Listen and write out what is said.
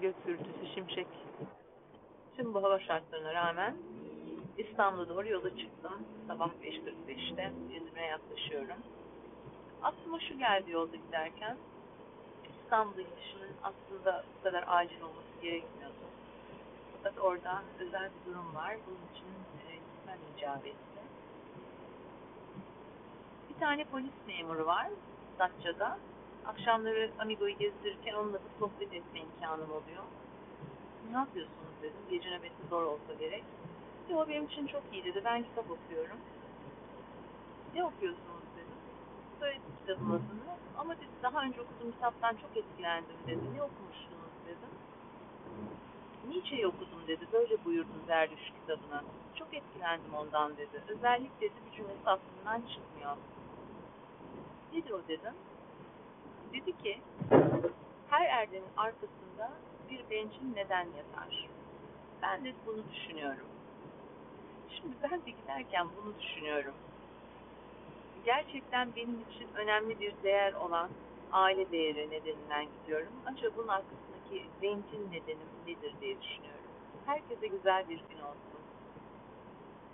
gökyüzüsü şimşek. Tüm bu hava şartlarına rağmen İstanbul'a doğru yola çıktım. Sabah 5.45'te İzmir'e yaklaşıyorum. Aklıma şu geldi yolda giderken. İstanbul'a gidişimin aslında bu kadar acil olması gerekmiyordu. Fakat orada özel bir durum var. Bunun için e, gitmem icap etti. Bir tane polis memuru var Datça'da. Akşamları Amigo'yu gezdirirken onunla da sohbet etme imkanım oluyor. Ne yapıyorsunuz dedim. Gece nöbeti zor olsa gerek. Ve o benim için çok iyi dedi. Ben kitap okuyorum. Ne okuyorsunuz dedim. Söyledi kitabın adını. Ama dedi daha önce okuduğum kitaptan çok etkilendim dedi. Ne okumuştunuz dedim. Nietzsche'yi okudum dedi. Böyle buyurdu Zerdüş kitabına. Çok etkilendim ondan dedi. Özellikle dedi bir cümlesi aklımdan çıkmıyor. Nedir o dedim. Dedi ki her erdemin arkasında bir bencil neden yatar. Ben de bunu düşünüyorum. Şimdi ben de giderken bunu düşünüyorum. Gerçekten benim için önemli bir değer olan aile değeri nedeninden gidiyorum. Acaba bunun arkasındaki bencil nedenim nedir diye düşünüyorum. Herkese güzel bir gün olsun.